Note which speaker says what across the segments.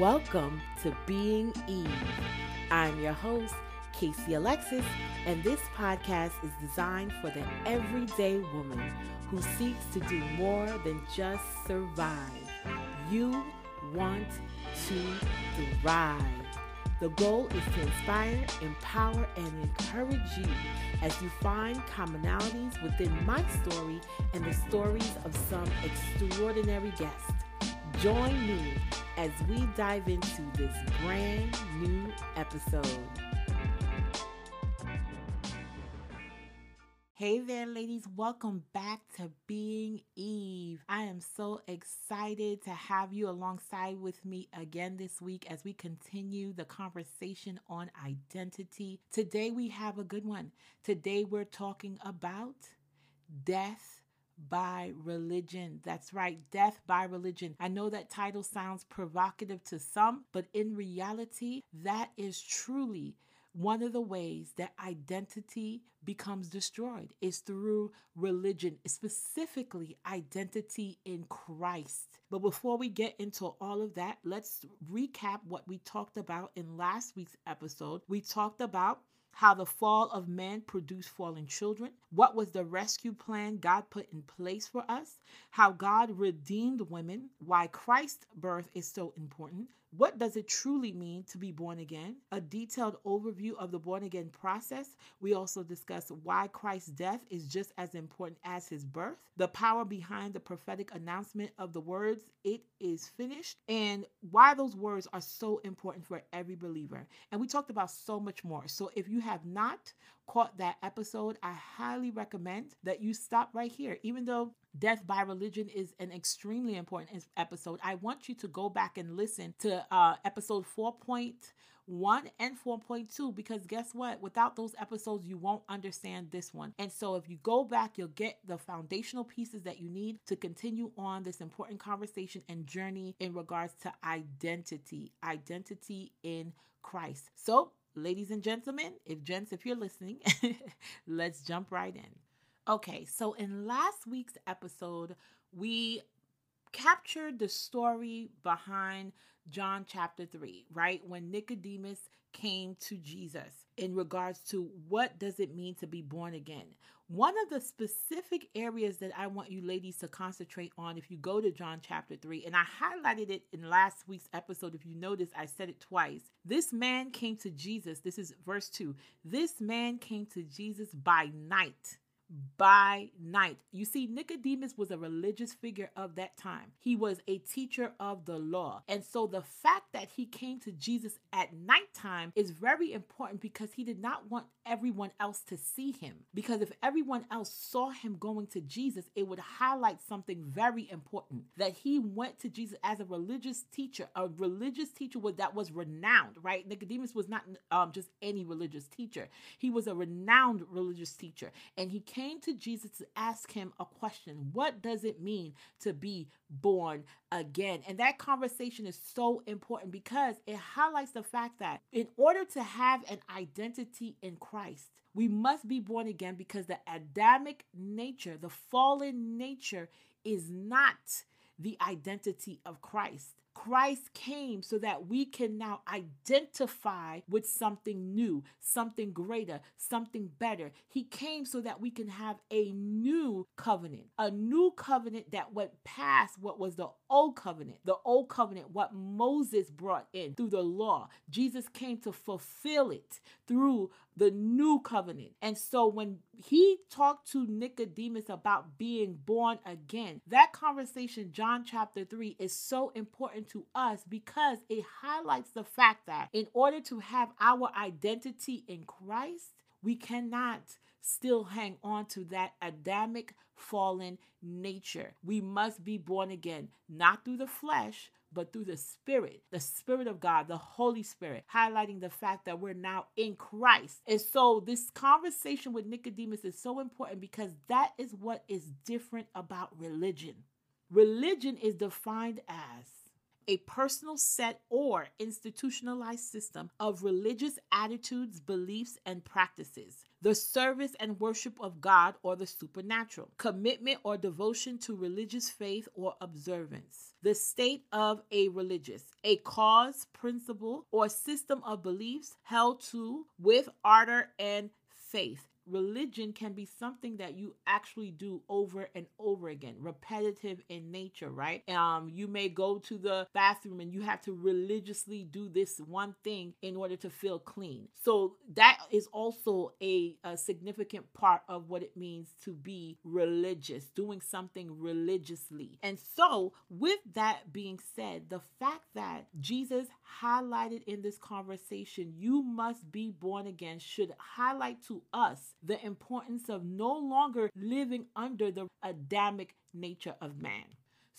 Speaker 1: Welcome to Being Eve. I'm your host, Casey Alexis, and this podcast is designed for the everyday woman who seeks to do more than just survive. You want to thrive. The goal is to inspire, empower, and encourage you as you find commonalities within my story and the stories of some extraordinary guests. Join me as we dive into this brand new episode. Hey there, ladies. Welcome back to Being Eve. I am so excited to have you alongside with me again this week as we continue the conversation on identity. Today, we have a good one. Today, we're talking about death by religion. That's right, death by religion. I know that title sounds provocative to some, but in reality, that is truly one of the ways that identity becomes destroyed is through religion, specifically identity in Christ. But before we get into all of that, let's recap what we talked about in last week's episode. We talked about how the fall of man produced fallen children, what was the rescue plan God put in place for us, how God redeemed women, why Christ's birth is so important, what does it truly mean to be born again, a detailed overview of the born again process. We also discuss why Christ's death is just as important as his birth, the power behind the prophetic announcement of the words, it is finished, and why those words are so important for every believer. And we talked about so much more. So if you have not caught that episode, I highly recommend that you stop right here. Even though Death by Religion is an extremely important episode, I want you to go back and listen to uh, episode 4.1 and 4.2 because guess what? Without those episodes, you won't understand this one. And so if you go back, you'll get the foundational pieces that you need to continue on this important conversation and journey in regards to identity, identity in Christ. So ladies and gentlemen, if gents, if you're listening, let's jump right in. Okay, so in last week's episode, we captured the story behind John chapter 3, right? When Nicodemus came to Jesus in regards to what does it mean to be born again. One of the specific areas that I want you ladies to concentrate on if you go to John chapter 3, and I highlighted it in last week's episode. If you notice, I said it twice. This man came to Jesus. This is verse 2. This man came to Jesus by night by night. You see, Nicodemus was a religious figure of that time. He was a teacher of the law. And so the fact that he came to Jesus at nighttime is very important because he did not want everyone else to see him. Because if everyone else saw him going to Jesus, it would highlight something very important that he went to Jesus as a religious teacher, a religious teacher that was renowned, right? Nicodemus was not um, just any religious teacher, he was a renowned religious teacher. And he came came to Jesus to ask him a question What does it mean to be born again? And that conversation is so important because it highlights the fact that in order to have an identity in Christ, we must be born again because the Adamic nature, the fallen nature, is not the identity of Christ. Christ came so that we can now identify with something new, something greater, something better. He came so that we can have a new covenant, a new covenant that went past what was the old covenant, the old covenant, what Moses brought in through the law. Jesus came to fulfill it through the new covenant. And so when he talked to Nicodemus about being born again, that conversation, John chapter 3, is so important to us because it highlights the fact that in order to have our identity in Christ, we cannot still hang on to that Adamic fallen nature. We must be born again, not through the flesh, but through the Spirit, the Spirit of God, the Holy Spirit, highlighting the fact that we're now in Christ. And so, this conversation with Nicodemus is so important because that is what is different about religion. Religion is defined as a personal set or institutionalized system of religious attitudes, beliefs, and practices, the service and worship of God or the supernatural, commitment or devotion to religious faith or observance, the state of a religious, a cause, principle, or system of beliefs held to with ardor and faith religion can be something that you actually do over and over again, repetitive in nature, right? Um, you may go to the bathroom and you have to religiously do this one thing in order to feel clean. So that is also a, a significant part of what it means to be religious, doing something religiously. And so, with that being said, the fact that Jesus highlighted in this conversation, you must be born again, should highlight to us the importance of no longer living under the Adamic nature of man.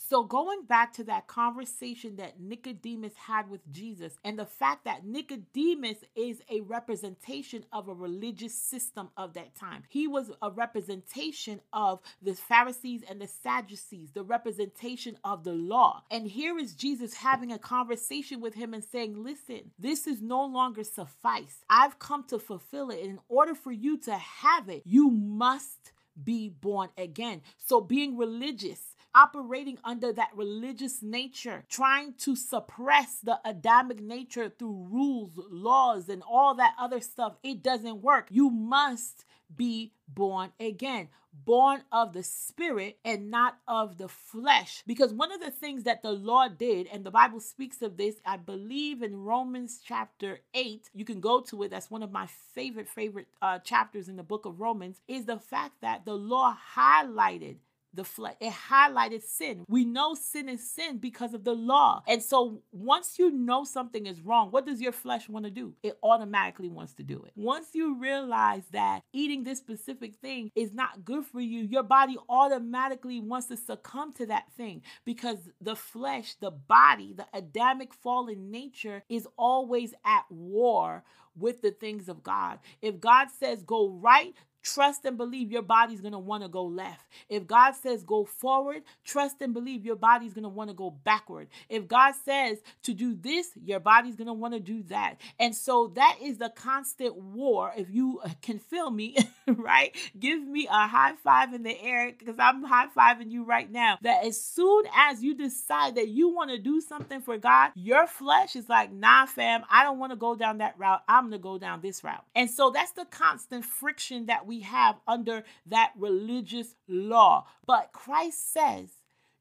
Speaker 1: So, going back to that conversation that Nicodemus had with Jesus, and the fact that Nicodemus is a representation of a religious system of that time, he was a representation of the Pharisees and the Sadducees, the representation of the law. And here is Jesus having a conversation with him and saying, Listen, this is no longer suffice. I've come to fulfill it. In order for you to have it, you must be born again. So, being religious operating under that religious nature, trying to suppress the Adamic nature through rules, laws, and all that other stuff, it doesn't work. You must be born again, born of the spirit and not of the flesh. Because one of the things that the Lord did, and the Bible speaks of this, I believe in Romans chapter 8, you can go to it. That's one of my favorite, favorite uh, chapters in the book of Romans, is the fact that the law highlighted the flesh. It highlighted sin. We know sin is sin because of the law. And so once you know something is wrong, what does your flesh want to do? It automatically wants to do it. Once you realize that eating this specific thing is not good for you, your body automatically wants to succumb to that thing because the flesh, the body, the Adamic fallen nature is always at war with the things of God. If God says go right, Trust and believe your body's going to want to go left. If God says go forward, trust and believe your body's going to want to go backward. If God says to do this, your body's going to want to do that. And so that is the constant war. If you uh, can feel me, right? Give me a high five in the air because I'm high fiving you right now. That as soon as you decide that you want to do something for God, your flesh is like, nah, fam, I don't want to go down that route. I'm going to go down this route. And so that's the constant friction that we we have under that religious law. But Christ says,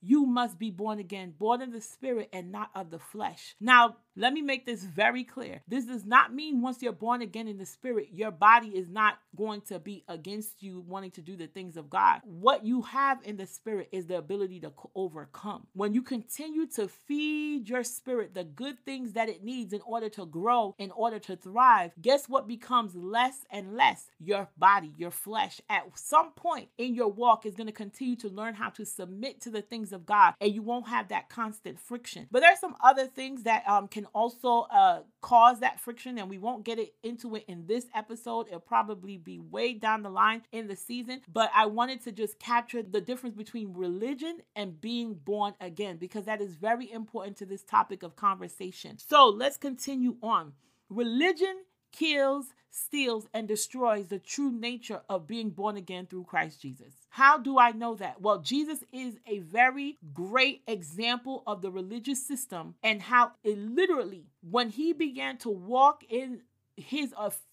Speaker 1: you must be born again, born in the spirit and not of the flesh. Now, let me make this very clear. This does not mean once you're born again in the spirit, your body is not going to be against you wanting to do the things of God. What you have in the spirit is the ability to overcome. When you continue to feed your spirit the good things that it needs in order to grow, in order to thrive, guess what becomes less and less? Your body, your flesh. At some point in your walk is going to continue to learn how to submit to the things of God, and you won't have that constant friction. But there's some other things that um, can also uh, cause that friction, and we won't get it into it in this episode. It'll probably be way down the line in the season, but I wanted to just capture the difference between religion and being born again because that is very important to this topic of conversation. So let's continue on. Religion kills, steals, and destroys the true nature of being born again through Christ Jesus. How do I know that? Well, Jesus is a very great example of the religious system and how it literally, when he began to walk in his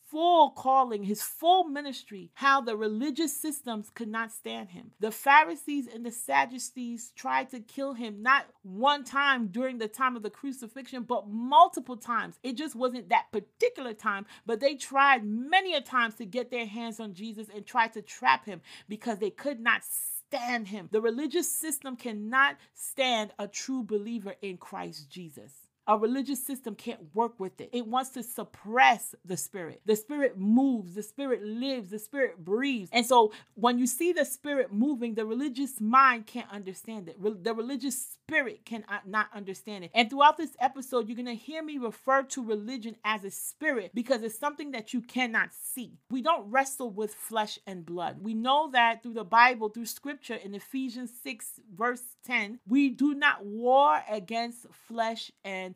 Speaker 1: full calling, his full ministry, how the religious systems could not stand him. The Pharisees and the Sadducees tried to kill him not one time during the time of the crucifixion, but multiple times. It just wasn't that particular time, but they tried many a times to get their hands on Jesus and try to trap him because they could not stand him. The religious system cannot stand a true believer in Christ Jesus. A religious system can't work with it. It wants to suppress the spirit. The spirit moves, the spirit lives, the spirit breathes. And so when you see the spirit moving, the religious mind can't understand it. The religious spirit cannot uh, not understand it. And throughout this episode, you're going to hear me refer to religion as a spirit because it's something that you cannot see. We don't wrestle with flesh and blood. We know that through the Bible, through scripture in Ephesians 6, verse 10, we do not war against flesh and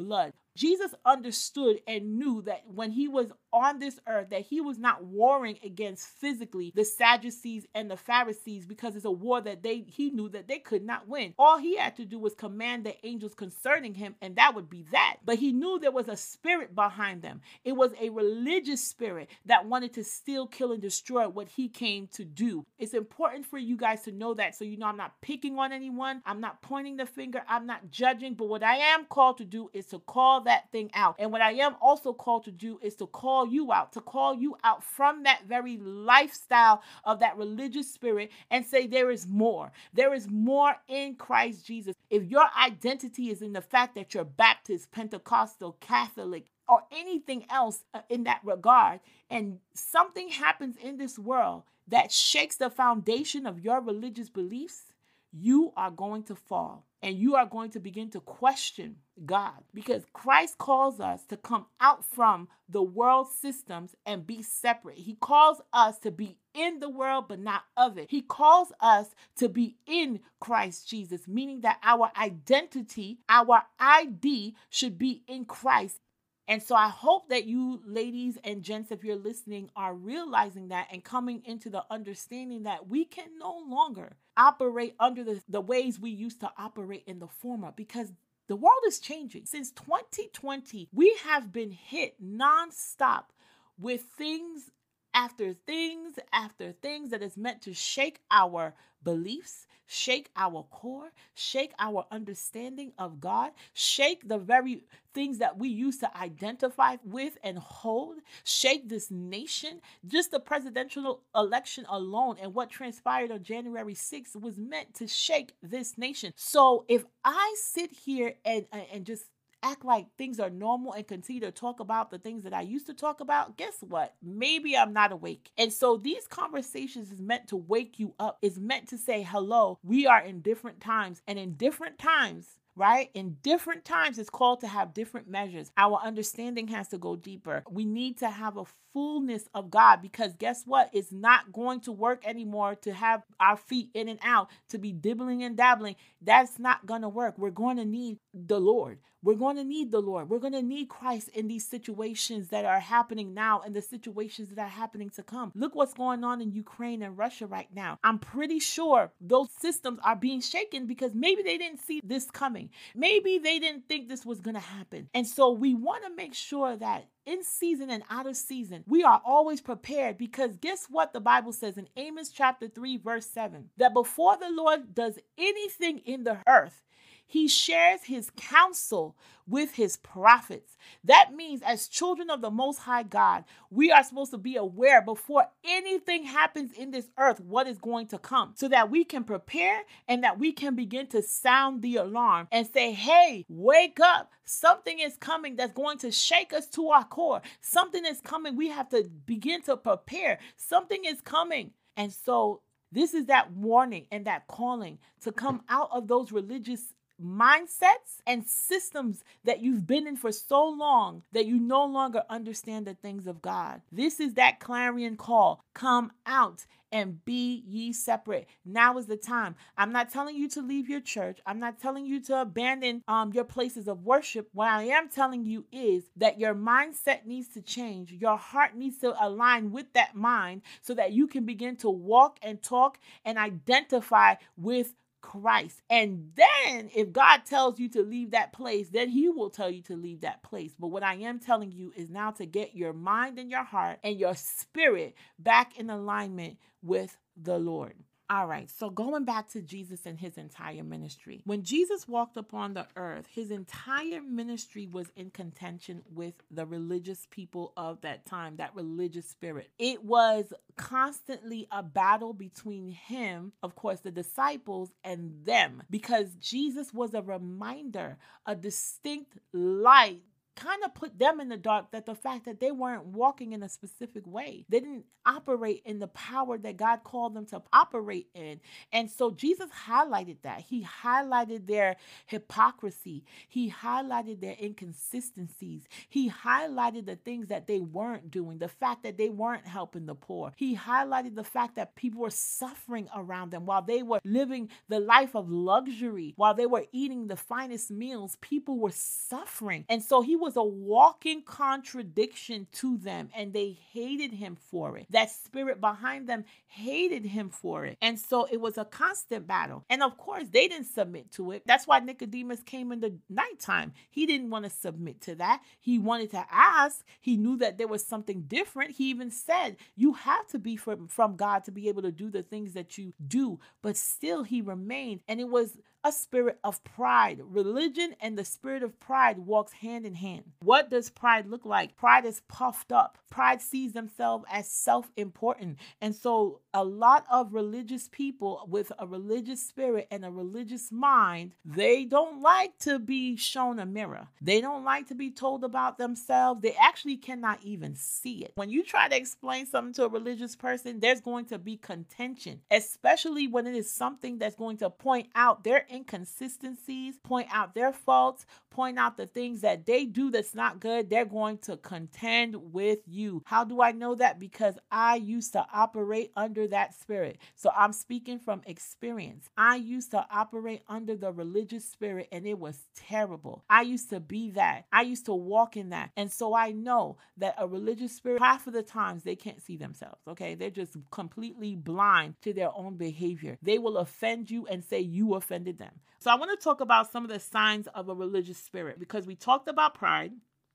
Speaker 1: blood. Jesus understood and knew that when he was on this earth that he was not warring against physically the Sadducees and the Pharisees because it's a war that they he knew that they could not win. All he had to do was command the angels concerning him and that would be that. But he knew there was a spirit behind them. It was a religious spirit that wanted to steal, kill and destroy what he came to do. It's important for you guys to know that so you know I'm not picking on anyone. I'm not pointing the finger. I'm not judging, but what I am called to do is to call that thing out. And what I am also called to do is to call you out, to call you out from that very lifestyle of that religious spirit and say, There is more. There is more in Christ Jesus. If your identity is in the fact that you're Baptist, Pentecostal, Catholic, or anything else uh, in that regard, and something happens in this world that shakes the foundation of your religious beliefs, you are going to fall and you are going to begin to question God because Christ calls us to come out from the world systems and be separate. He calls us to be in the world but not of it. He calls us to be in Christ Jesus, meaning that our identity, our ID should be in Christ and so I hope that you, ladies and gents, if you're listening, are realizing that and coming into the understanding that we can no longer operate under the, the ways we used to operate in the former because the world is changing. Since 2020, we have been hit nonstop with things after things after things that is meant to shake our beliefs, shake our core, shake our understanding of God, shake the very things that we used to identify with and hold, shake this nation. Just the presidential election alone and what transpired on January 6th was meant to shake this nation. So if I sit here and and just act like things are normal and continue to talk about the things that I used to talk about, guess what? Maybe I'm not awake. And so these conversations is meant to wake you up, is meant to say, hello, we are in different times. And in different times, right? In different times, it's called to have different measures. Our understanding has to go deeper. We need to have a fullness of God because guess what? It's not going to work anymore to have our feet in and out, to be dibbling and dabbling. That's not going to work. We're going to need the Lord. We're going to need the Lord. We're going to need Christ in these situations that are happening now and the situations that are happening to come. Look what's going on in Ukraine and Russia right now. I'm pretty sure those systems are being shaken because maybe they didn't see this coming. Maybe they didn't think this was going to happen. And so we want to make sure that in season and out of season, we are always prepared because guess what the Bible says in Amos chapter 3, verse 7 that before the Lord does anything in the earth, he shares his counsel with his prophets. That means, as children of the Most High God, we are supposed to be aware before anything happens in this earth what is going to come so that we can prepare and that we can begin to sound the alarm and say, Hey, wake up. Something is coming that's going to shake us to our core. Something is coming. We have to begin to prepare. Something is coming. And so, this is that warning and that calling to come out of those religious mindsets and systems that you've been in for so long that you no longer understand the things of God. This is that clarion call. Come out and be ye separate. Now is the time. I'm not telling you to leave your church. I'm not telling you to abandon um, your places of worship. What I am telling you is that your mindset needs to change. Your heart needs to align with that mind so that you can begin to walk and talk and identify with Christ. And then if God tells you to leave that place, then he will tell you to leave that place. But what I am telling you is now to get your mind and your heart and your spirit back in alignment with the Lord. All right, so going back to Jesus and his entire ministry. When Jesus walked upon the earth, his entire ministry was in contention with the religious people of that time, that religious spirit. It was constantly a battle between him, of course, the disciples, and them, because Jesus was a reminder, a distinct light kind of put them in the dark that the fact that they weren't walking in a specific way. They didn't operate in the power that God called them to operate in. And so Jesus highlighted that. He highlighted their hypocrisy. He highlighted their inconsistencies. He highlighted the things that they weren't doing, the fact that they weren't helping the poor. He highlighted the fact that people were suffering around them while they were living the life of luxury, while they were eating the finest meals, people were suffering. And so he was a walking contradiction to them, and they hated him for it. That spirit behind them hated him for it. And so it was a constant battle. And of course, they didn't submit to it. That's why Nicodemus came in the nighttime. He didn't want to submit to that. He wanted to ask. He knew that there was something different. He even said, You have to be from, from God to be able to do the things that you do. But still, he remained. And it was a spirit of pride. Religion and the spirit of pride walks hand in hand. What does pride look like? Pride is puffed up. Pride sees themselves as self-important. And so a lot of religious people with a religious spirit and a religious mind, they don't like to be shown a mirror. They don't like to be told about themselves. They actually cannot even see it. When you try to explain something to a religious person, there's going to be contention, especially when it is something that's going to point out their inconsistencies, point out their faults, point out the things that they do that's not good, they're going to contend with you. How do I know that? Because I used to operate under that spirit. So I'm speaking from experience. I used to operate under the religious spirit and it was terrible. I used to be that. I used to walk in that. And so I know that a religious spirit, half of the times they can't see themselves, okay? They're just completely blind to their own behavior. They will offend you and say you offended them. So I want to talk about some of the signs of a religious spirit because we talked about pride.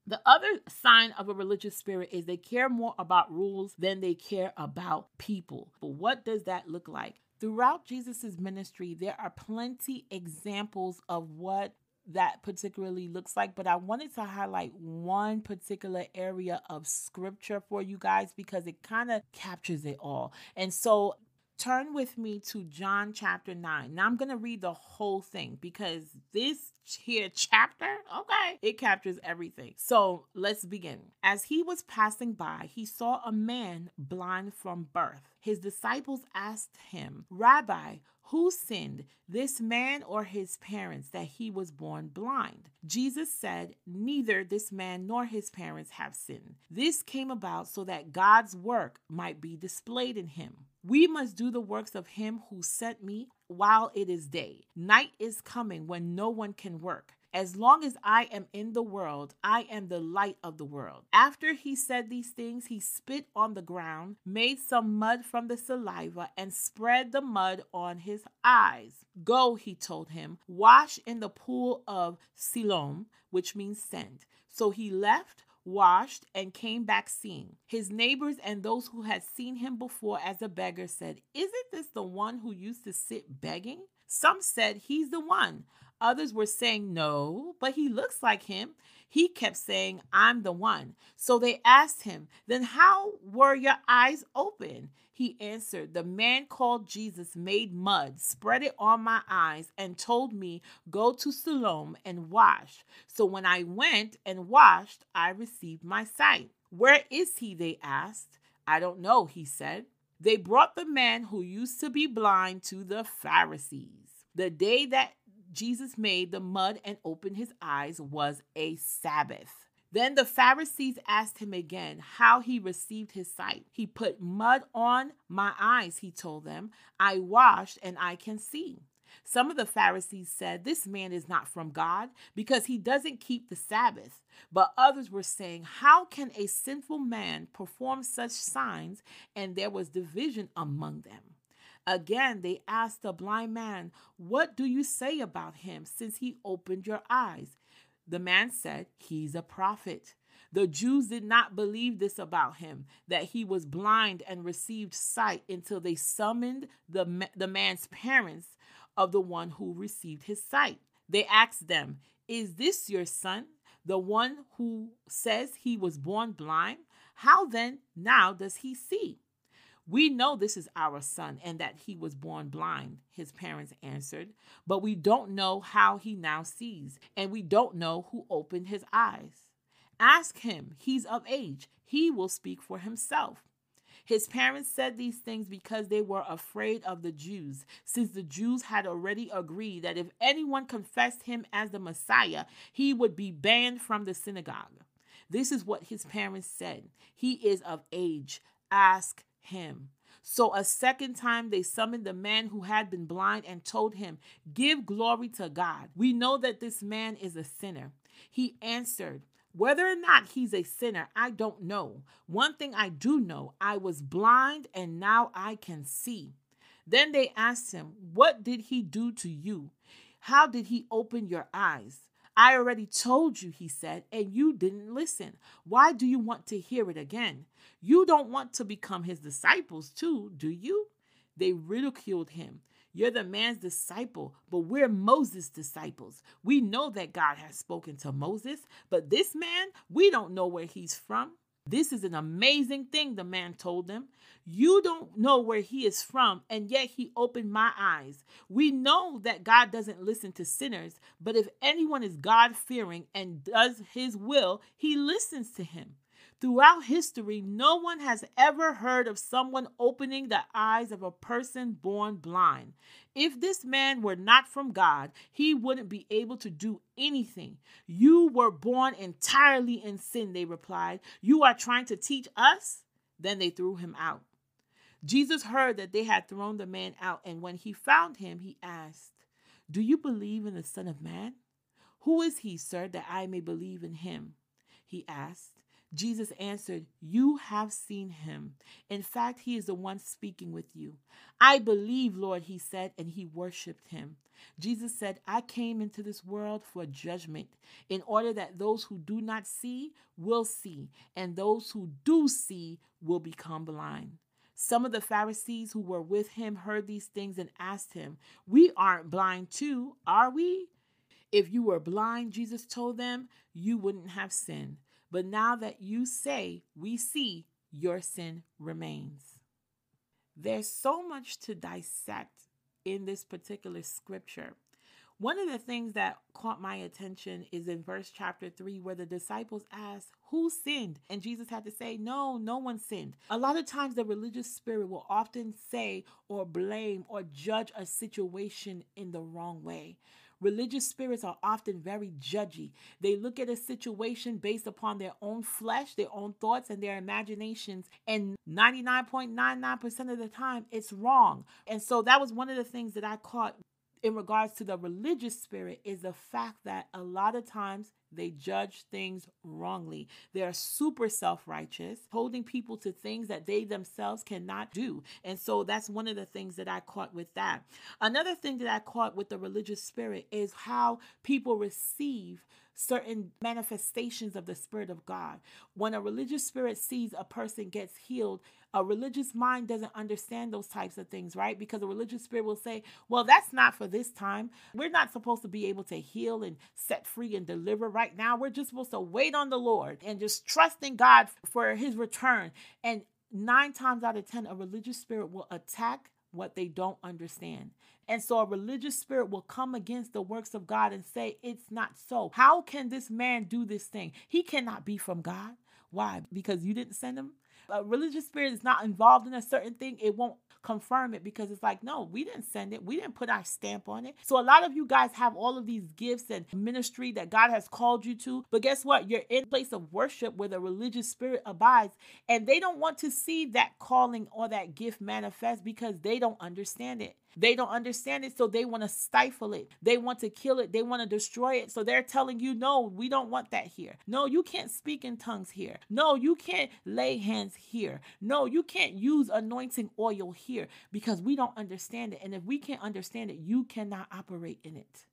Speaker 1: The other sign of a religious spirit is they care more about rules than they care about people. But what does that look like? Throughout Jesus' ministry, there are plenty examples of what that particularly looks like, but I wanted to highlight one particular area of scripture for you guys because it kind of captures it all. And so turn with me to John chapter 9. Now I'm going to read the whole thing because this here chapter, okay, it captures everything. So let's begin. As he was passing by, he saw a man blind from birth. His disciples asked him, Rabbi, who sinned, this man or his parents, that he was born blind? Jesus said, Neither this man nor his parents have sinned. This came about so that God's work might be displayed in him. We must do the works of him who sent me while it is day. Night is coming when no one can work. As long as I am in the world, I am the light of the world. After he said these things, he spit on the ground, made some mud from the saliva, and spread the mud on his eyes. Go, he told him, wash in the pool of Siloam, which means send. So he left washed, and came back seeing. His neighbors and those who had seen him before as a beggar said, Isn't this the one who used to sit begging? Some said, He's the one. Others were saying, No, but he looks like him. He kept saying, I'm the one. So they asked him, Then how were your eyes open? He answered, The man called Jesus made mud, spread it on my eyes, and told me, Go to Siloam and wash. So when I went and washed, I received my sight. Where is he? They asked. I don't know, he said. They brought the man who used to be blind to the Pharisees. The day that Jesus made the mud and opened his eyes was a Sabbath. Then the Pharisees asked him again how he received his sight. He put mud on my eyes, he told them. I washed and I can see. Some of the Pharisees said, This man is not from God because he doesn't keep the Sabbath. But others were saying, How can a sinful man perform such signs? And there was division among them. Again, they asked the blind man, What do you say about him since he opened your eyes? The man said, He's a prophet. The Jews did not believe this about him, that he was blind and received sight until they summoned the, the man's parents of the one who received his sight. They asked them, Is this your son, the one who says he was born blind? How then now does he see? We know this is our son and that he was born blind, his parents answered, but we don't know how he now sees, and we don't know who opened his eyes. Ask him, he's of age, he will speak for himself. His parents said these things because they were afraid of the Jews, since the Jews had already agreed that if anyone confessed him as the Messiah, he would be banned from the synagogue. This is what his parents said He is of age. Ask him. So a second time they summoned the man who had been blind and told him, Give glory to God. We know that this man is a sinner. He answered, whether or not he's a sinner, I don't know. One thing I do know I was blind and now I can see. Then they asked him, What did he do to you? How did he open your eyes? I already told you, he said, and you didn't listen. Why do you want to hear it again? You don't want to become his disciples, too, do you? They ridiculed him. You're the man's disciple, but we're Moses' disciples. We know that God has spoken to Moses, but this man, we don't know where he's from. This is an amazing thing, the man told them. You don't know where he is from, and yet he opened my eyes. We know that God doesn't listen to sinners, but if anyone is God fearing and does his will, he listens to him. Throughout history, no one has ever heard of someone opening the eyes of a person born blind. If this man were not from God, he wouldn't be able to do anything. You were born entirely in sin, they replied. You are trying to teach us? Then they threw him out. Jesus heard that they had thrown the man out, and when he found him, he asked, Do you believe in the Son of Man? Who is he, sir, that I may believe in him? He asked. Jesus answered, You have seen him. In fact, he is the one speaking with you. I believe, Lord, he said, and he worshiped him. Jesus said, I came into this world for judgment, in order that those who do not see will see, and those who do see will become blind. Some of the Pharisees who were with him heard these things and asked him, We aren't blind too, are we? If you were blind, Jesus told them, you wouldn't have sinned. But now that you say, we see, your sin remains. There's so much to dissect in this particular scripture. One of the things that caught my attention is in verse chapter 3, where the disciples asked, Who sinned? And Jesus had to say, No, no one sinned. A lot of times, the religious spirit will often say or blame or judge a situation in the wrong way. Religious spirits are often very judgy. They look at a situation based upon their own flesh, their own thoughts, and their imaginations. And 99.99% of the time, it's wrong. And so that was one of the things that I caught in regards to the religious spirit is the fact that a lot of times they judge things wrongly. They are super self righteous, holding people to things that they themselves cannot do. And so that's one of the things that I caught with that. Another thing that I caught with the religious spirit is how people receive certain manifestations of the Spirit of God. When a religious spirit sees a person gets healed, a religious mind doesn't understand those types of things, right? Because a religious spirit will say, well, that's not for this time. We're not supposed to be able to heal and set free and deliver right now. We're just supposed to wait on the Lord and just trust in God for his return. And nine times out of 10, a religious spirit will attack what they don't understand. And so a religious spirit will come against the works of God and say, It's not so. How can this man do this thing? He cannot be from God. Why? Because you didn't send him? A religious spirit is not involved in a certain thing, it won't confirm it because it's like, no, we didn't send it. We didn't put our stamp on it. So a lot of you guys have all of these gifts and ministry that God has called you to. But guess what? You're in place of worship where the religious spirit abides. And they don't want to see that calling or that gift manifest because they don't understand it. They don't understand it, so they want to stifle it. They want to kill it. They want to destroy it. So they're telling you, no, we don't want that here. No, you can't speak in tongues here. No, you can't lay hands here. No, you can't use anointing oil here because we don't understand it. And if we can't understand it, you cannot operate in it.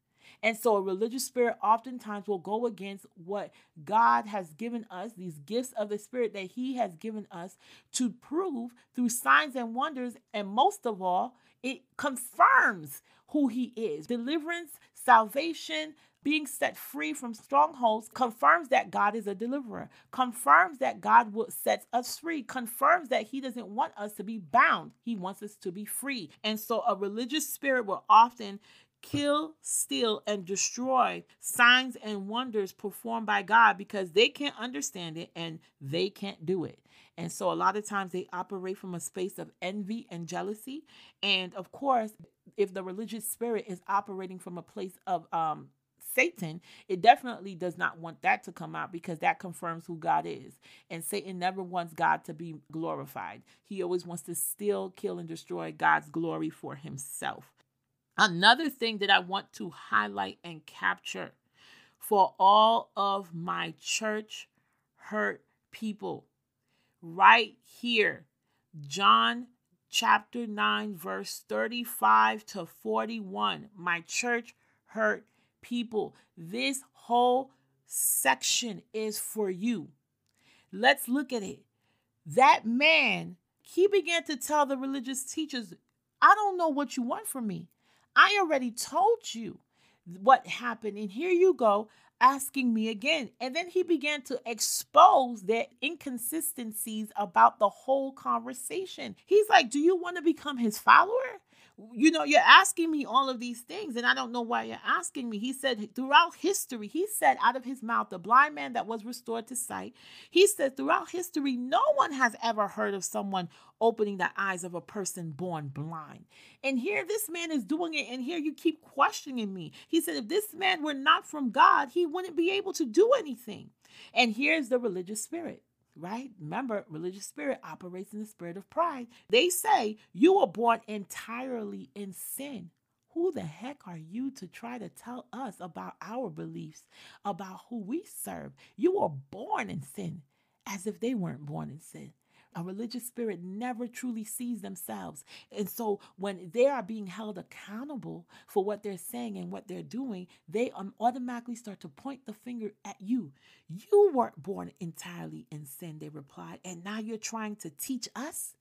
Speaker 1: And so a religious spirit oftentimes will go against what God has given us, these gifts of the spirit that he has given us to prove through signs and wonders. And most of all, it confirms who he is. Deliverance, salvation, being set free from strongholds confirms that God is a deliverer, confirms that God will set us free, confirms that He doesn't want us to be bound. He wants us to be free. And so a religious spirit will often kill, steal, and destroy signs and wonders performed by God because they can't understand it and they can't do it. And so a lot of times they operate from a space of envy and jealousy. And of course, if the religious spirit is operating from a place of um Satan, it definitely does not want that to come out because that confirms who God is. And Satan never wants God to be glorified. He always wants to steal, kill, and destroy God's glory for himself. Another thing that I want to highlight and capture for all of my church hurt people, right here, John chapter 9, verse 35 to 41. My church hurt people. This whole section is for you. Let's look at it. That man, he began to tell the religious teachers, I don't know what you want from me. I already told you what happened. And here you go asking me again. And then he began to expose their inconsistencies about the whole conversation. He's like, Do you want to become his follower? You know, you're asking me all of these things, and I don't know why you're asking me. He said, throughout history, he said out of his mouth, the blind man that was restored to sight, he said, throughout history, no one has ever heard of someone opening the eyes of a person born blind. And here this man is doing it, and here you keep questioning me. He said, if this man were not from God, he wouldn't be able to do anything. And here's the religious spirit right? Remember, religious spirit operates in the spirit of pride. They say you were born entirely in sin. Who the heck are you to try to tell us about our beliefs, about who we serve? You were born in sin, as if they weren't born in sin. A religious spirit never truly sees themselves. And so when they are being held accountable for what they're saying and what they're doing, they um, automatically start to point the finger at you. You weren't born entirely in sin, they replied. And now you're trying to teach us?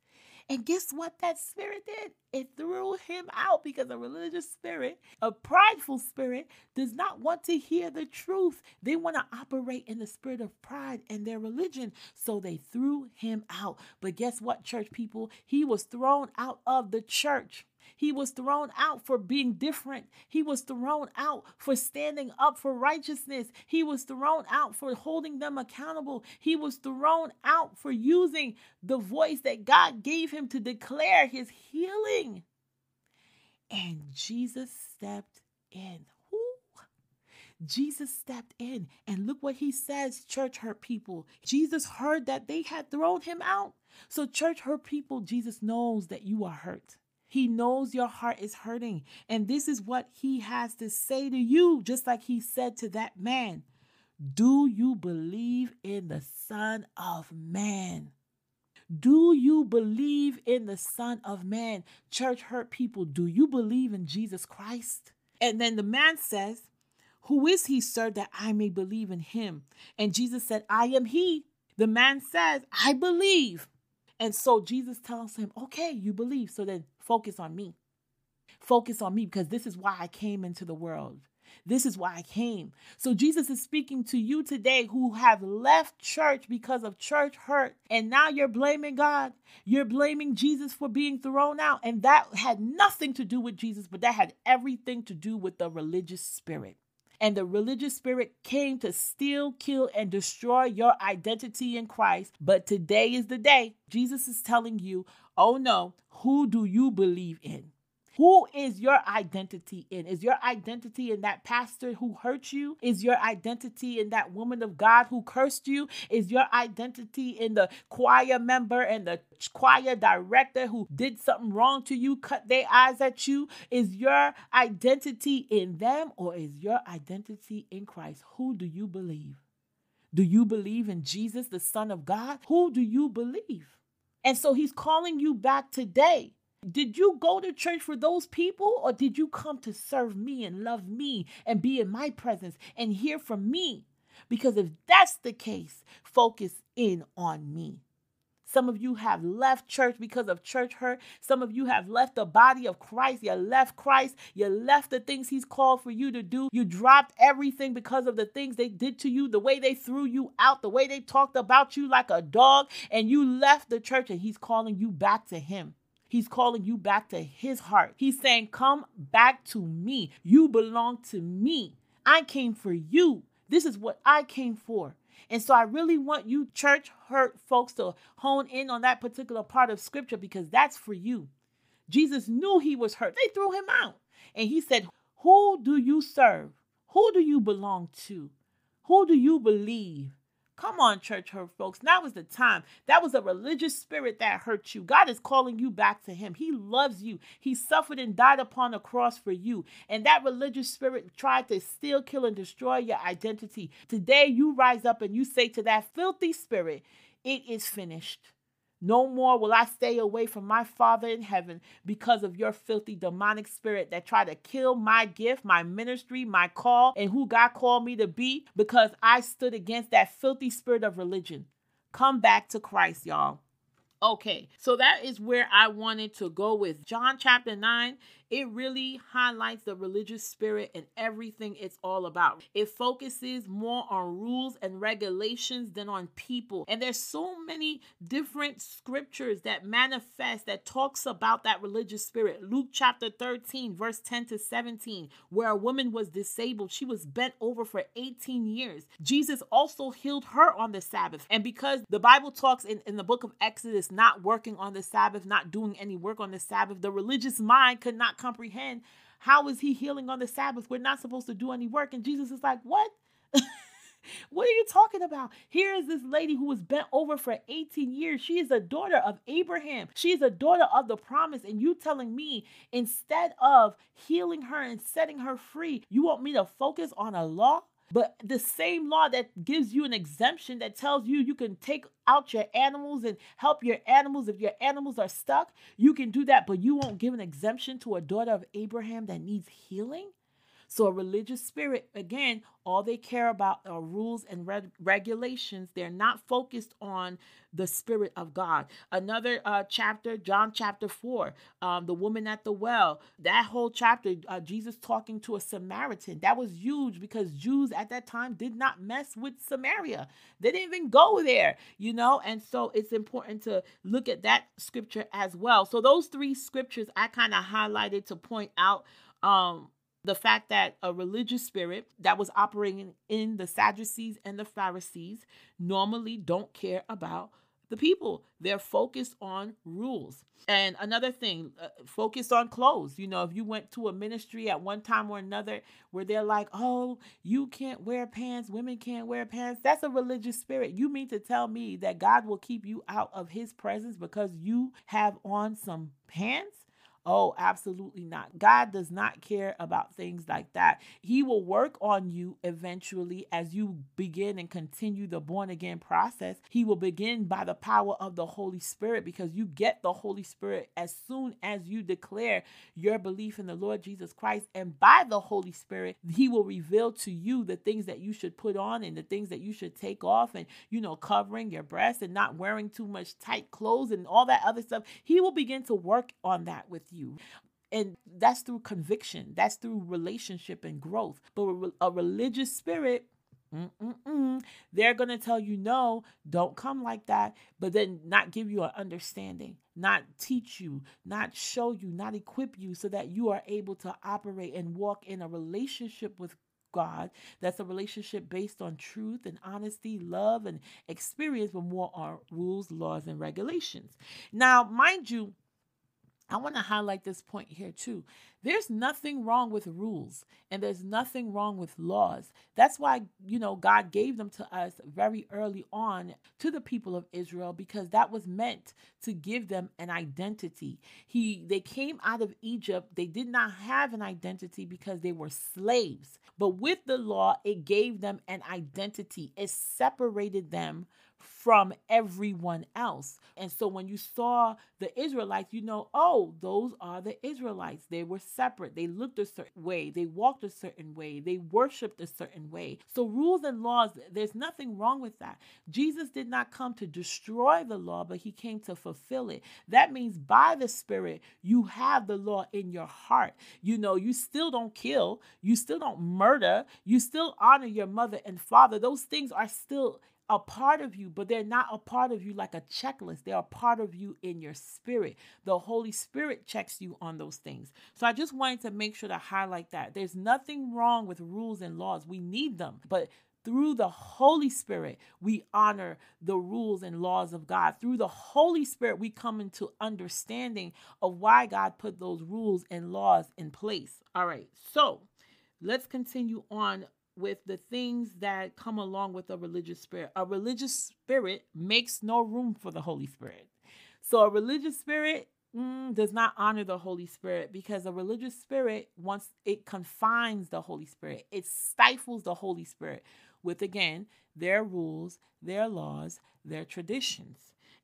Speaker 1: And guess what that spirit did? It threw him out because a religious spirit, a prideful spirit, does not want to hear the truth. They want to operate in the spirit of pride and their religion. So they threw him out. But guess what, church people? He was thrown out of the church. He was thrown out for being different. He was thrown out for standing up for righteousness. He was thrown out for holding them accountable. He was thrown out for using the voice that God gave him to declare his healing. And Jesus stepped in. Jesus stepped in and look what he says, church hurt people. Jesus heard that they had thrown him out. So, church hurt people, Jesus knows that you are hurt. He knows your heart is hurting. And this is what he has to say to you, just like he said to that man. Do you believe in the Son of Man? Do you believe in the Son of Man? Church hurt people, do you believe in Jesus Christ? And then the man says, Who is he, sir, that I may believe in him? And Jesus said, I am he. The man says, I believe. And so Jesus tells him, okay, you believe. So then focus on me. Focus on me because this is why I came into the world. This is why I came. So Jesus is speaking to you today who have left church because of church hurt. And now you're blaming God. You're blaming Jesus for being thrown out. And that had nothing to do with Jesus, but that had everything to do with the religious spirit and the religious spirit came to steal, kill, and destroy your identity in Christ. But today is the day. Jesus is telling you, oh no, who do you believe in? Who is your identity in? Is your identity in that pastor who hurt you? Is your identity in that woman of God who cursed you? Is your identity in the choir member and the choir director who did something wrong to you, cut their eyes at you? Is your identity in them or is your identity in Christ? Who do you believe? Do you believe in Jesus, the Son of God? Who do you believe? And so he's calling you back today Did you go to church for those people or did you come to serve me and love me and be in my presence and hear from me? Because if that's the case, focus in on me. Some of you have left church because of church hurt. Some of you have left the body of Christ. You left Christ. You left the things He's called for you to do. You dropped everything because of the things they did to you, the way they threw you out, the way they talked about you like a dog, and you left the church and He's calling you back to Him. He's calling you back to his heart. He's saying, Come back to me. You belong to me. I came for you. This is what I came for. And so I really want you, church hurt folks, to hone in on that particular part of scripture because that's for you. Jesus knew he was hurt. They threw him out. And he said, Who do you serve? Who do you belong to? Who do you believe? Come on, church hurt folks. Now is the time. That was a religious spirit that hurt you. God is calling you back to Him. He loves you. He suffered and died upon a cross for you. And that religious spirit tried to steal, kill, and destroy your identity. Today, you rise up and you say to that filthy spirit, It is finished. No more will I stay away from my Father in heaven because of your filthy demonic spirit that try to kill my gift, my ministry, my call, and who God called me to be because I stood against that filthy spirit of religion. Come back to Christ, y'all. Okay, so that is where I wanted to go with John chapter 9 it really highlights the religious spirit and everything it's all about. It focuses more on rules and regulations than on people. And there's so many different scriptures that manifest that talks about that religious spirit. Luke chapter 13 verse 10 to 17 where a woman was disabled. She was bent over for 18 years. Jesus also healed her on the Sabbath. And because the Bible talks in, in the book of Exodus not working on the Sabbath, not doing any work on the Sabbath, the religious mind could not comprehend how is he healing on the Sabbath? We're not supposed to do any work. And Jesus is like, What? what are you talking about? Here is this lady who was bent over for 18 years. She is a daughter of Abraham. She is a daughter of the promise. And you telling me instead of healing her and setting her free, you want me to focus on a law? But the same law that gives you an exemption that tells you you can take out your animals and help your animals if your animals are stuck, you can do that, but you won't give an exemption to a daughter of Abraham that needs healing? So, a religious spirit, again, all they care about are rules and reg- regulations. They're not focused on the Spirit of God. Another uh, chapter, John chapter 4, um, the woman at the well. That whole chapter, uh, Jesus talking to a Samaritan. That was huge because Jews at that time did not mess with Samaria. They didn't even go there, you know? And so it's important to look at that scripture as well. So, those three scriptures I kind of highlighted to point out. Um, the fact that a religious spirit that was operating in the Sadducees and the Pharisees normally don't care about the people. They're focused on rules. And another thing, uh, focused on clothes. You know, if you went to a ministry at one time or another where they're like, oh, you can't wear pants, women can't wear pants, that's a religious spirit. You mean to tell me that God will keep you out of his presence because you have on some pants? Oh, absolutely not. God does not care about things like that. He will work on you eventually as you begin and continue the born again process. He will begin by the power of the Holy Spirit because you get the Holy Spirit as soon as you declare your belief in the Lord Jesus Christ. And by the Holy Spirit, He will reveal to you the things that you should put on and the things that you should take off and, you know, covering your breasts and not wearing too much tight clothes and all that other stuff. He will begin to work on that with you. And that's through conviction, that's through relationship and growth. But a religious spirit, Mm-mm-mm. They're going to tell you, no, don't come like that, but then not give you an understanding, not teach you, not show you, not equip you so that you are able to operate and walk in a relationship with God that's a relationship based on truth and honesty, love, and experience, but more on rules, laws, and regulations. Now, mind you, I want to highlight this point here too. There's nothing wrong with rules and there's nothing wrong with laws. That's why, you know, God gave them to us very early on to the people of Israel because that was meant to give them an identity. He they came out of Egypt, they did not have an identity because they were slaves. But with the law, it gave them an identity. It separated them from everyone else. And so when you saw the Israelites, you know, oh, those are the Israelites. They were separate. They looked a certain way. They walked a certain way. They worshiped a certain way. So rules and laws, there's nothing wrong with that. Jesus did not come to destroy the law, but he came to fulfill it. That means by the Spirit, you have the law in your heart. You know, you still don't kill, you still don't murder, you still honor your mother and father. Those things are still a part of you, but they're not a part of you like a checklist. They're a part of you in your spirit. The Holy Spirit checks you on those things. So I just wanted to make sure to highlight that. There's nothing wrong with rules and laws. We need them, but through the Holy Spirit, we honor the rules and laws of God. Through the Holy Spirit, we come into understanding of why God put those rules and laws in place. All right, so let's continue on with the things that come along with a religious spirit. A religious spirit makes no room for the Holy Spirit. So a religious spirit mm, does not honor the Holy Spirit because a religious spirit once it confines the Holy Spirit, it stifles the Holy Spirit with again their rules, their laws, their traditions.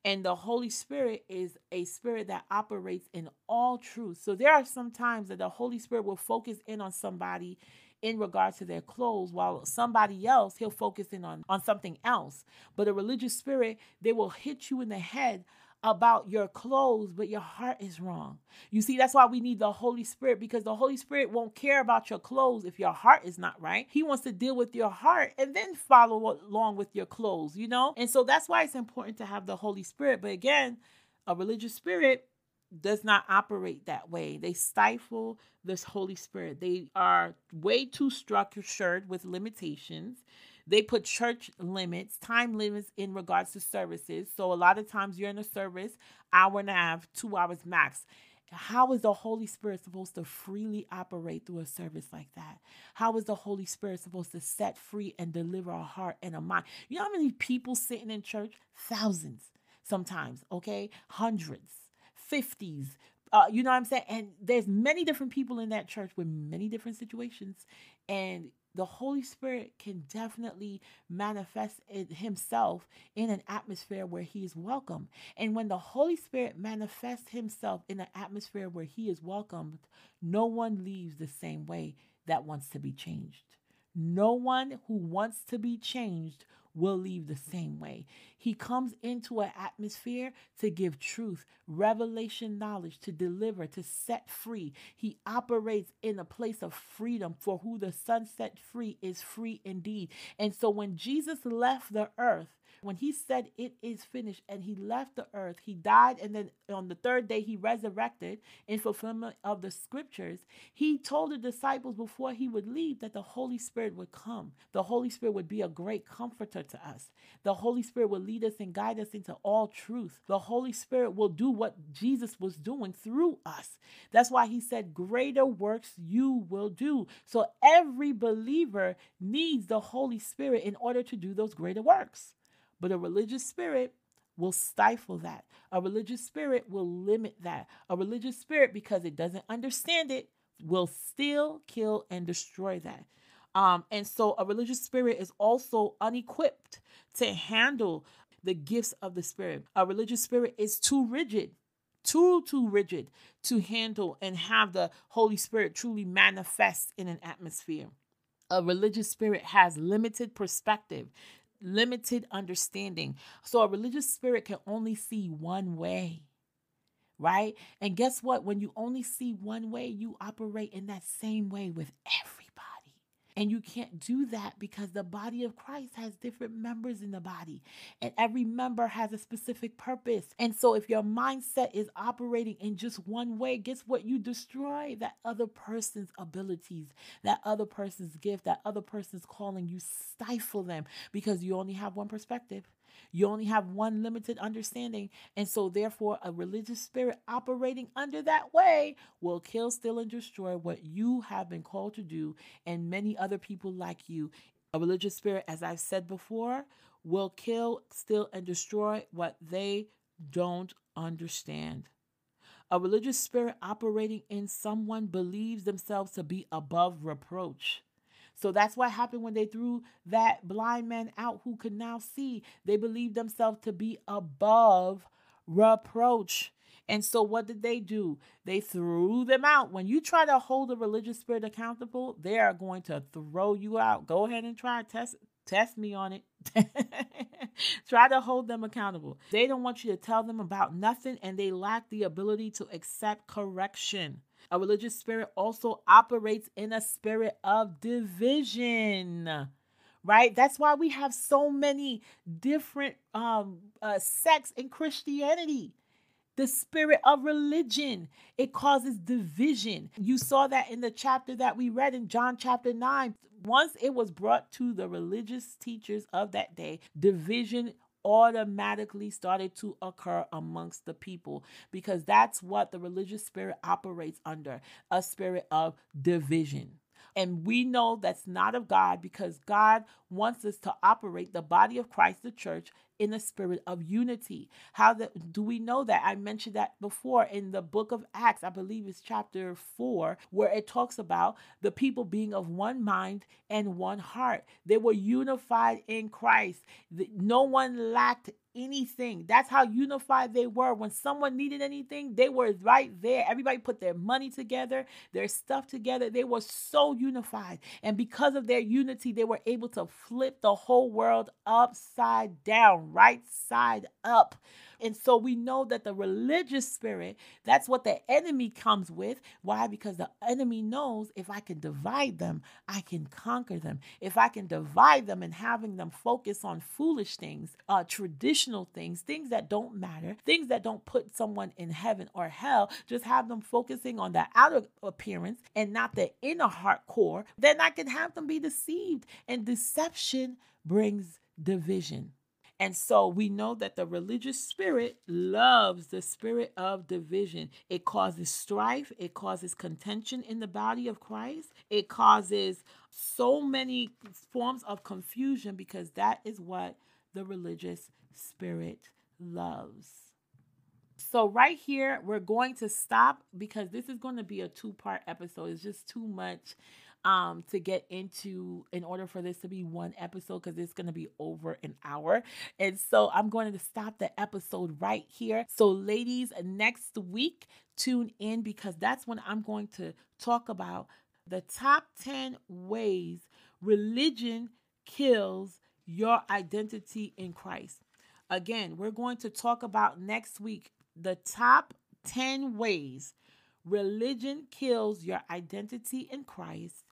Speaker 1: And the Holy Spirit is a spirit that operates in all truth. So there are some times that the Holy Spirit will focus in on somebody in regards to their clothes while somebody else he'll focus in on on something else but a religious spirit they will hit you in the head about your clothes, but your heart is wrong. You see, that's why we need the Holy Spirit because the Holy Spirit won't care about your clothes if your heart is not right. He wants to deal with your heart and then follow along with your clothes, you know? And so that's why it's important to have the Holy Spirit. But again, a religious spirit does not operate that way. They stifle this Holy Spirit. They are way too structured with limitations. They put church limits, time limits in regards to services. So a lot of times you're in a service, hour and a half, two hours max. How is the Holy Spirit supposed to freely operate through a service like that? How is the Holy Spirit supposed to set free and deliver a heart and a mind? You know how many people sitting in church? Thousands sometimes, okay? Hundreds 50s. Uh, you know what I'm saying? And there's many different people in that church with many different situations. And the Holy Spirit can definitely manifest himself in an atmosphere where he is welcome. And when the Holy Spirit manifests himself in an atmosphere where he is welcomed, no one leaves the same way that wants to be changed. No one who wants to be changed will leave the same way. He comes into an atmosphere to give truth, revelation knowledge, to deliver, to set free. He operates in a place of freedom. For who the Son set free is free indeed. And so when Jesus left the earth, when he said it is finished and he left the earth, he died and then on the third day he resurrected in fulfillment of the scriptures. He told the disciples before he would leave that the Holy Spirit would come. The Holy Spirit would be a great comforter to us. The Holy Spirit will lead us and guide us into all truth. The Holy Spirit will do what Jesus was doing through us. That's why he said, Greater works you will do. So every believer needs the Holy Spirit in order to do those greater works. But a religious spirit will stifle that. A religious spirit will limit that. A religious spirit, because it doesn't understand it, will still kill and destroy that. Um, and so a religious spirit is also unequipped to handle the gifts of the spirit. A religious spirit is too rigid, too, too rigid to handle and have the Holy Spirit truly manifest in an atmosphere. A religious spirit has limited perspective limited understanding. So a religious spirit can only see one way. Right? And guess what? When you only see one way, you operate in that same way with every and you can't do that because the body of Christ has different members in the body, and every member has a specific purpose. And so, if your mindset is operating in just one way, guess what? You destroy that other person's abilities, that other person's gift, that other person's calling. You stifle them because you only have one perspective. You only have one limited understanding. And so, therefore, a religious spirit operating under that way will kill, steal, and destroy what you have been called to do and many other people like you. A religious spirit, as I've said before, will kill, steal, and destroy what they don't understand. A religious spirit operating in someone believes themselves to be above reproach. So that's what happened when they threw that blind man out who could now see. They believed themselves to be above reproach. And so what did they do? They threw them out. When you try to hold a religious spirit accountable, they are going to throw you out. Go ahead and try test test me on it. try to hold them accountable. They don't want you to tell them about nothing and they lack the ability to accept correction. A religious spirit also operates in a spirit of division right that's why we have so many different um uh, sects in christianity the spirit of religion. It causes division. You saw that in the chapter that we read in John chapter 9. Once it was brought to the religious teachers of that day, division automatically started to occur amongst the people because that's what the religious spirit operates under a spirit of division. And we know that's not of God because God wants us to operate the body of Christ, the church, in a spirit of unity. How the, do we know that? I mentioned that before in the book of Acts, I believe it's chapter 4, where it talks about the people being of one mind and one heart. They were unified in Christ. No one lacked anything. That's how unified they were. When someone needed anything, they were right there. Everybody put their money together, their stuff together. They were so unified. And because of their unity, they were able to flip the whole world upside down, right side up. And so we know that the religious spirit, that's what the enemy comes with. Why? Because the enemy knows if I can divide them, I can conquer them. If I can divide them and having them focus on foolish things, uh, traditional things, things that don't matter, things that don't put someone in heaven or hell, just have them focusing on the outer appearance and not the inner heart core, then I can have them be deceived. And deception brings division. And so we know that the religious spirit loves the spirit of division. It causes strife, it causes contention in the body of Christ, it causes so many forms of confusion because that is what the religious spirit loves. So, right here, we're going to stop because this is going to be a two part episode. It's just too much um, to get into in order for this to be one episode because it's going to be over an hour. And so I'm going to stop the episode right here. So, ladies, next week, tune in because that's when I'm going to talk about the top 10 ways religion kills your identity in Christ. Again, we're going to talk about next week the top 10 ways religion kills your identity in Christ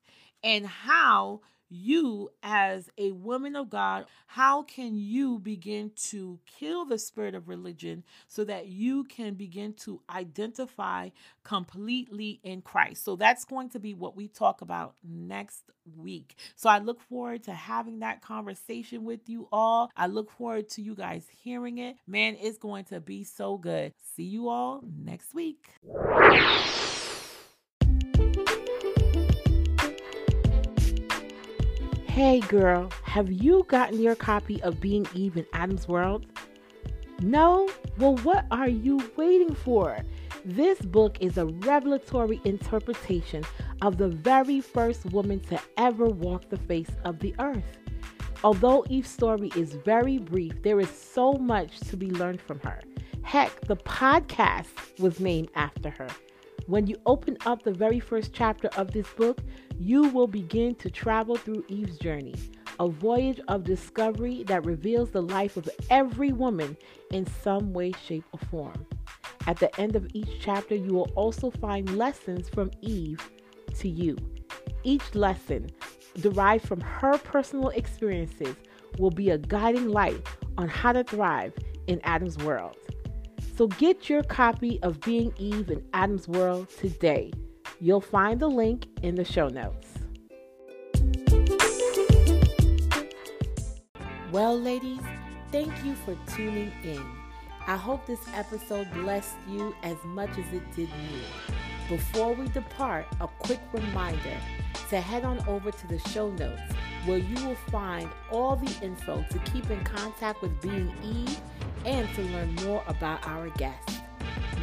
Speaker 1: and how you as a woman of God, how can you begin to kill the spirit of religion so that you can begin to identify completely in Christ? So that's going to be what we talk about next week. So I look forward to having that conversation with you all. I look forward to you guys hearing it. Man, it's going to be so good. See you all next week. Hey girl, have you gotten your copy of Being Eve in Adam's World? No? Well, what are you waiting for? This book is a revelatory interpretation of the very first woman to ever walk the face of the earth. Although Eve's story is very brief, there is so much to be learned from her. Heck, the podcast was named after her. When you open up the very first chapter of this book, you will begin to travel through Eve's journey, a voyage of discovery that reveals the life of every woman in some way, shape, or form. At the end of each chapter, you will also find lessons from Eve to you. Each lesson, derived from her personal experiences, will be a guiding light on how to thrive in Adam's world. So get your copy of Being Eve in Adam's World today. You'll find the link in the show notes. Well, ladies, thank you for tuning in. I hope this episode blessed you as much as it did me. Before we depart, a quick reminder to head on over to the show notes where you will find all the info to keep in contact with Being Eve and to learn more about our guests.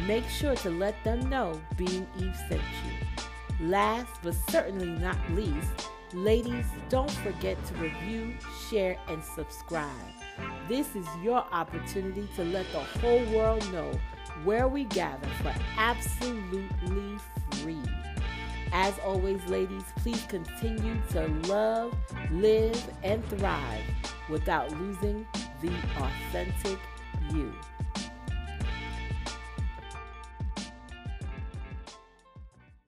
Speaker 1: Make sure to let them know Being Eve sent you. Last but certainly not least, Ladies, don't forget to review, share, and subscribe. This is your opportunity to let the whole world know where we gather for absolutely free. As always, ladies, please continue to love, live, and thrive without losing the authentic you.